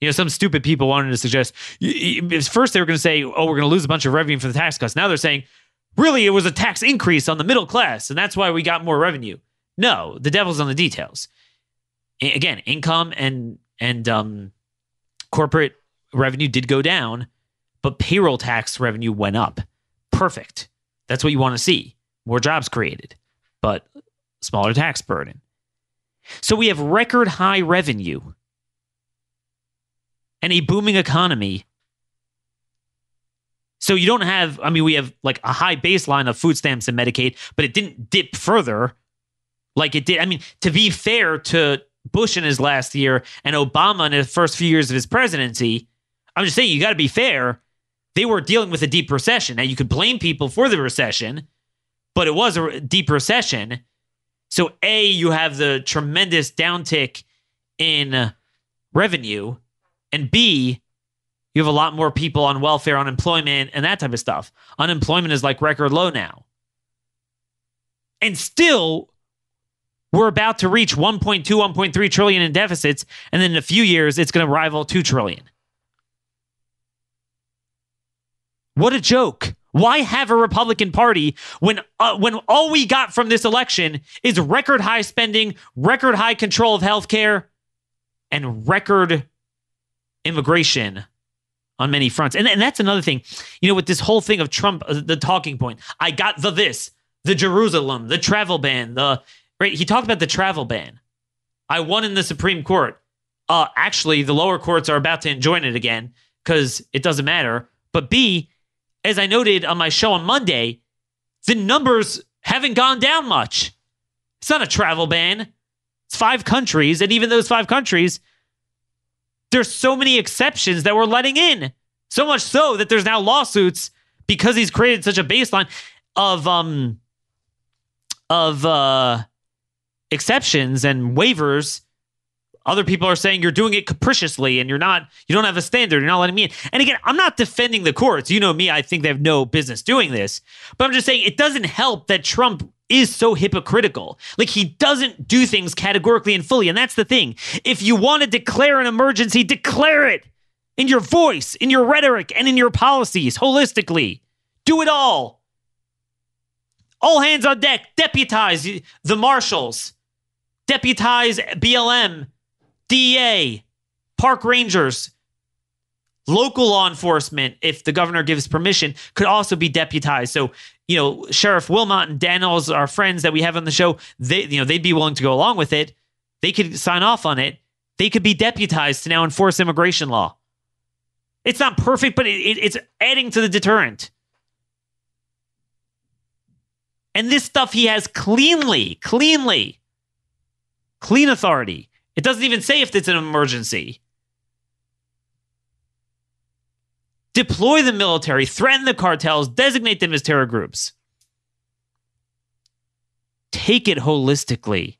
B: You know, some stupid people wanted to suggest first they were going to say, oh, we're going to lose a bunch of revenue from the tax cuts. Now they're saying, really, it was a tax increase on the middle class, and that's why we got more revenue. No, the devil's on the details. Again, income and and um, corporate revenue did go down, but payroll tax revenue went up. Perfect. That's what you want to see. More jobs created, but smaller tax burden. So we have record high revenue and a booming economy. So you don't have, I mean, we have like a high baseline of food stamps and Medicaid, but it didn't dip further like it did. I mean, to be fair to Bush in his last year and Obama in the first few years of his presidency, I'm just saying you got to be fair. They were dealing with a deep recession. Now you could blame people for the recession, but it was a deep recession. So A, you have the tremendous downtick in revenue, and B, you have a lot more people on welfare, unemployment, and that type of stuff. Unemployment is like record low now. And still, we're about to reach 1.2, 1.3 trillion in deficits, and then in a few years, it's going to rival 2 trillion. What a joke. Why have a Republican Party when uh, when all we got from this election is record high spending, record high control of healthcare, and record immigration on many fronts? And, and that's another thing, you know, with this whole thing of Trump, uh, the talking point. I got the this, the Jerusalem, the travel ban, the right. He talked about the travel ban. I won in the Supreme Court. Uh, actually, the lower courts are about to enjoin it again because it doesn't matter. But B, as I noted on my show on Monday, the numbers haven't gone down much. It's not a travel ban. It's five countries, and even those five countries, there's so many exceptions that we're letting in. So much so that there's now lawsuits because he's created such a baseline of um of uh exceptions and waivers other people are saying you're doing it capriciously and you're not, you don't have a standard. You're not letting me in. And again, I'm not defending the courts. You know me, I think they have no business doing this. But I'm just saying it doesn't help that Trump is so hypocritical. Like he doesn't do things categorically and fully. And that's the thing. If you want to declare an emergency, declare it in your voice, in your rhetoric, and in your policies holistically. Do it all. All hands on deck. Deputize the marshals. Deputize BLM DA, park rangers, local law enforcement, if the governor gives permission, could also be deputized. So, you know, Sheriff Wilmot and Dannels, our friends that we have on the show, they, you know, they'd be willing to go along with it. They could sign off on it. They could be deputized to now enforce immigration law. It's not perfect, but it, it, it's adding to the deterrent. And this stuff he has cleanly, cleanly, clean authority it doesn't even say if it's an emergency. Deploy the military, threaten the cartels, designate them as terror groups. Take it holistically.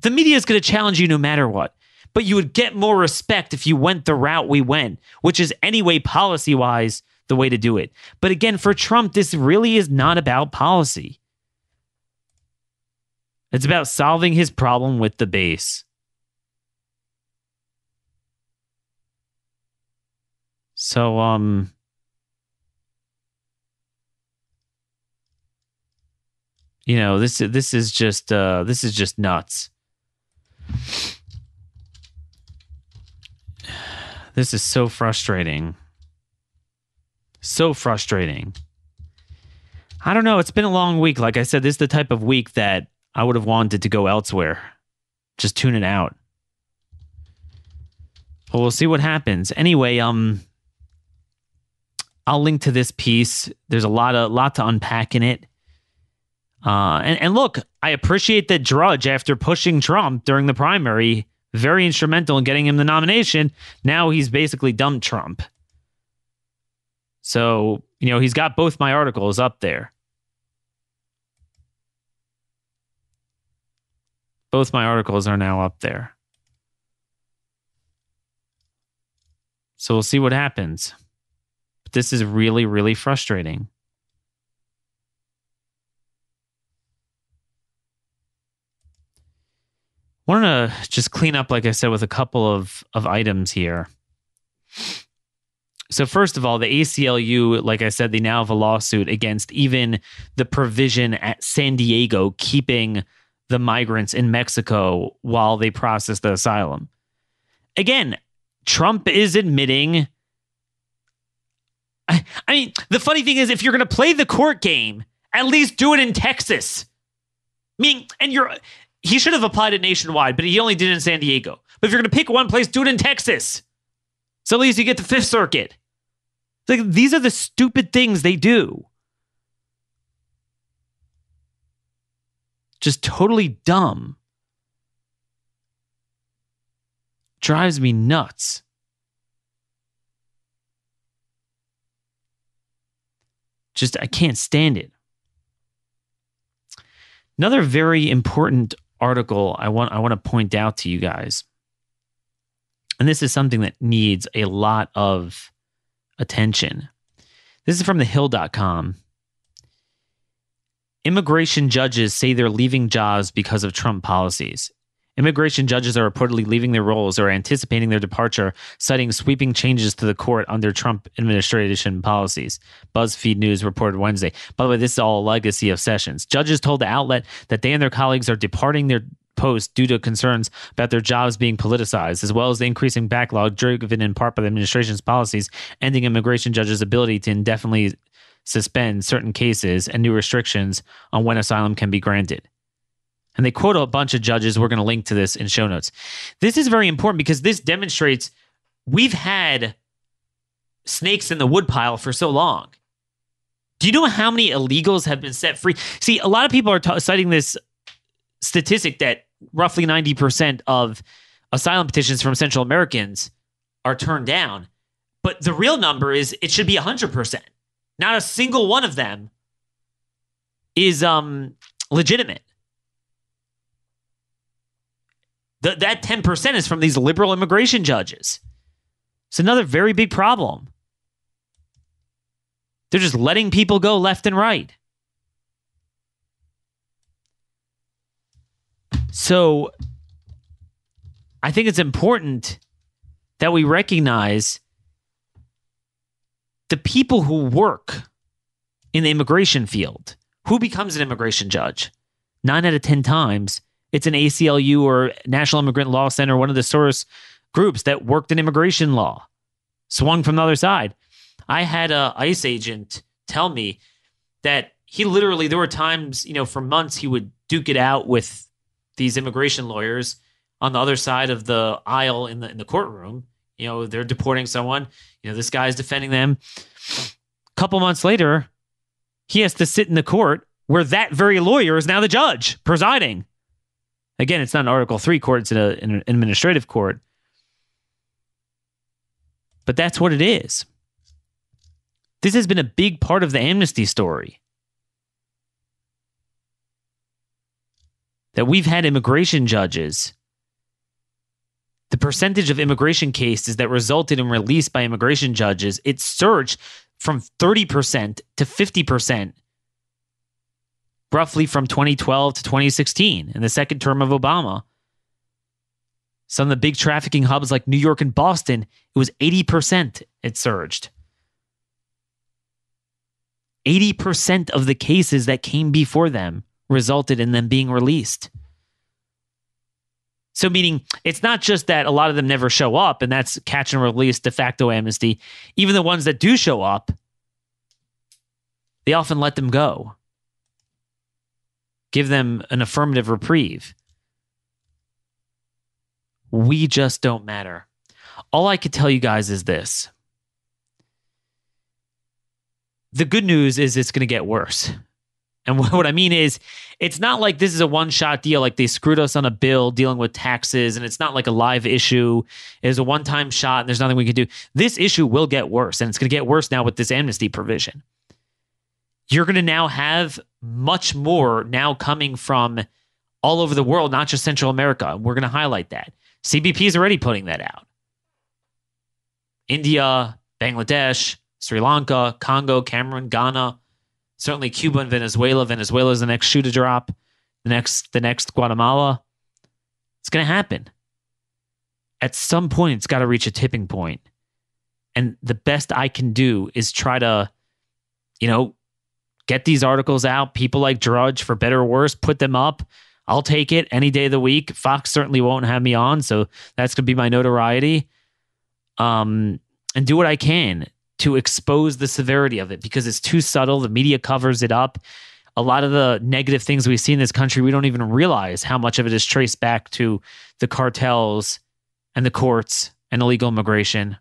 B: The media is going to challenge you no matter what, but you would get more respect if you went the route we went, which is, anyway, policy wise, the way to do it. But again, for Trump, this really is not about policy. It's about solving his problem with the base. So, um, you know, this this is just uh, this is just nuts. This is so frustrating. So frustrating. I don't know. It's been a long week. Like I said, this is the type of week that I would have wanted to go elsewhere. Just tune it out. But we'll see what happens. Anyway, um I'll link to this piece. There's a lot of lot to unpack in it. Uh, and, and look, I appreciate that Drudge, after pushing Trump during the primary, very instrumental in getting him the nomination. Now he's basically dumped Trump. So, you know, he's got both my articles up there. Both my articles are now up there. So we'll see what happens. But this is really, really frustrating. I want to just clean up, like I said, with a couple of, of items here. So, first of all, the ACLU, like I said, they now have a lawsuit against even the provision at San Diego keeping the migrants in Mexico while they process the asylum. Again, Trump is admitting. I, I mean, the funny thing is, if you're going to play the court game, at least do it in Texas. I mean, and you're he should have applied it nationwide, but he only did it in San Diego. But if you're going to pick one place, do it in Texas. So at least you get the Fifth Circuit. Like these are the stupid things they do. Just totally dumb. Drives me nuts. Just I can't stand it. Another very important article I want I want to point out to you guys. And this is something that needs a lot of attention. This is from thehill.com. Immigration judges say they're leaving jobs because of Trump policies. Immigration judges are reportedly leaving their roles or anticipating their departure, citing sweeping changes to the court under Trump administration policies. BuzzFeed News reported Wednesday. By the way, this is all a legacy of Sessions. Judges told the outlet that they and their colleagues are departing their post due to concerns about their jobs being politicized, as well as the increasing backlog driven in part by the administration's policies, ending immigration judges' ability to indefinitely suspend certain cases and new restrictions on when asylum can be granted. And they quote a bunch of judges. We're going to link to this in show notes. This is very important because this demonstrates we've had snakes in the woodpile for so long. Do you know how many illegals have been set free? See, a lot of people are t- citing this statistic that roughly 90% of asylum petitions from Central Americans are turned down. But the real number is it should be 100%. Not a single one of them is um, legitimate. Th- that 10% is from these liberal immigration judges. It's another very big problem. They're just letting people go left and right. So I think it's important that we recognize the people who work in the immigration field. Who becomes an immigration judge? Nine out of 10 times, it's an ACLU or National Immigrant Law Center, one of the Soros groups that worked in immigration law, swung from the other side. I had a ICE agent tell me that he literally there were times, you know, for months he would duke it out with these immigration lawyers on the other side of the aisle in the in the courtroom. You know, they're deporting someone. You know, this guy's defending them. A couple months later, he has to sit in the court where that very lawyer is now the judge presiding. Again, it's not an Article 3 court, it's a, uh, an administrative court. But that's what it is. This has been a big part of the amnesty story. That we've had immigration judges. The percentage of immigration cases that resulted in release by immigration judges, it surged from 30% to 50% roughly from 2012 to 2016 in the second term of Obama. Some of the big trafficking hubs like New York and Boston, it was 80%, it surged. 80% of the cases that came before them resulted in them being released. So, meaning it's not just that a lot of them never show up, and that's catch and release de facto amnesty. Even the ones that do show up, they often let them go give them an affirmative reprieve. We just don't matter. All I could tell you guys is this. The good news is it's going to get worse. And <laughs> what I mean is, it's not like this is a one shot deal, like they screwed us on a bill dealing with taxes, and it's not like a live issue. It is a one time shot, and there's nothing we can do. This issue will get worse, and it's going to get worse now with this amnesty provision. You're going to now have much more now coming from all over the world, not just Central America. We're going to highlight that. CBP is already putting that out. India, Bangladesh, Sri Lanka, Congo, Cameroon, Ghana, certainly Cuba and Venezuela. Venezuela is the next shoe to drop. The next, the next Guatemala. It's going to happen. At some point, it's got to reach a tipping point. And the best I can do is try to, you know, get these articles out. People like Drudge, for better or worse, put them up. I'll take it any day of the week. Fox certainly won't have me on, so that's to be my notoriety. Um, and do what I can to expose the severity of it because it's too subtle. The media covers it up. A lot of the negative things we see in this country, we don't even realize how much of it is traced back to the cartels and the courts and illegal immigration.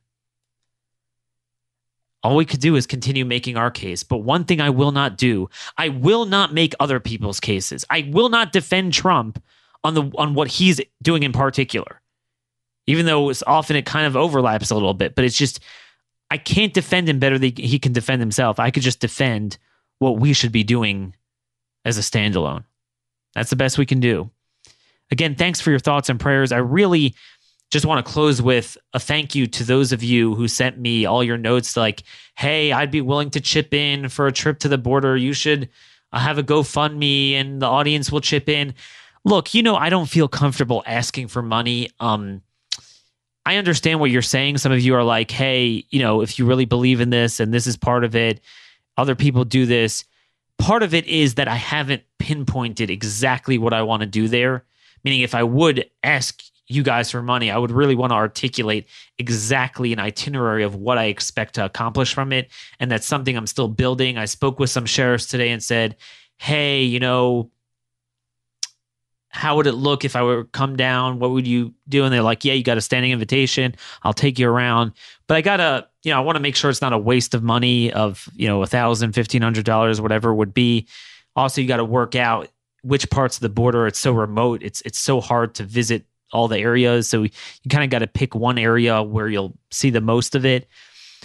B: All we could do is continue making our case. But one thing I will not do, I will not make other people's cases. I will not defend Trump on the on what he's doing in particular. Even though it's often it kind of overlaps a little bit, but it's just I can't defend him better than he can defend himself. I could just defend what we should be doing as a standalone. That's the best we can do. Again, thanks for your thoughts and prayers. I really just want to close with a thank you to those of you who sent me all your notes like, hey, I'd be willing to chip in for a trip to the border. You should uh, have a GoFundMe and the audience will chip in. Look, you know, I don't feel comfortable asking for money. Um, I understand what you're saying. Some of you are like, hey, you know, if you really believe in this and this is part of it, other people do this. Part of it is that I haven't pinpointed exactly what I want to do there. Meaning, if I would ask you guys for money, I would really want to articulate exactly an itinerary of what I expect to accomplish from it. And that's something I'm still building. I spoke with some sheriffs today and said, hey, you know, how would it look if I were come down? What would you do? And they're like, yeah, you got a standing invitation. I'll take you around. But I gotta, you know, I want to make sure it's not a waste of money of, you know, a thousand, fifteen hundred dollars, whatever it would be. Also, you got to work out which parts of the border. It's so remote. It's it's so hard to visit all the areas. So you kind of got to pick one area where you'll see the most of it.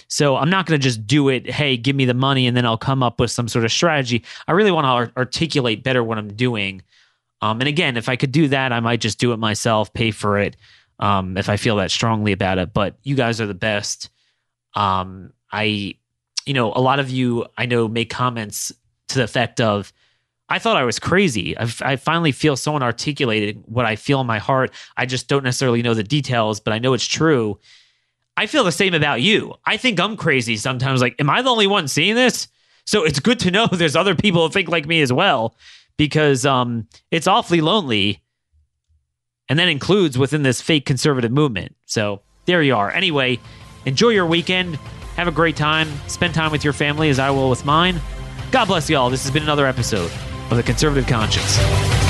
B: So I'm not going to just do it. Hey, give me the money, and then I'll come up with some sort of strategy. I really want to articulate better what I'm doing um, and again, if I could do that, I might just do it myself, pay for it um, if I feel that strongly about it. But you guys are the best. Um, I, you know, a lot of you I know make comments to the effect of, I thought I was crazy. I, I finally feel someone articulated what I feel in my heart. I just don't necessarily know the details, but I know it's true. I feel the same about you. I think I'm crazy sometimes. Like, am I the only one seeing this? So it's good to know <laughs> there's other people who think like me as well because um, it's awfully lonely. And that includes within this fake conservative movement. So there you are. Anyway, enjoy your weekend. Have a great time. Spend time with your family as I will with mine. God bless you all. This has been another episode of The Conservative Conscience.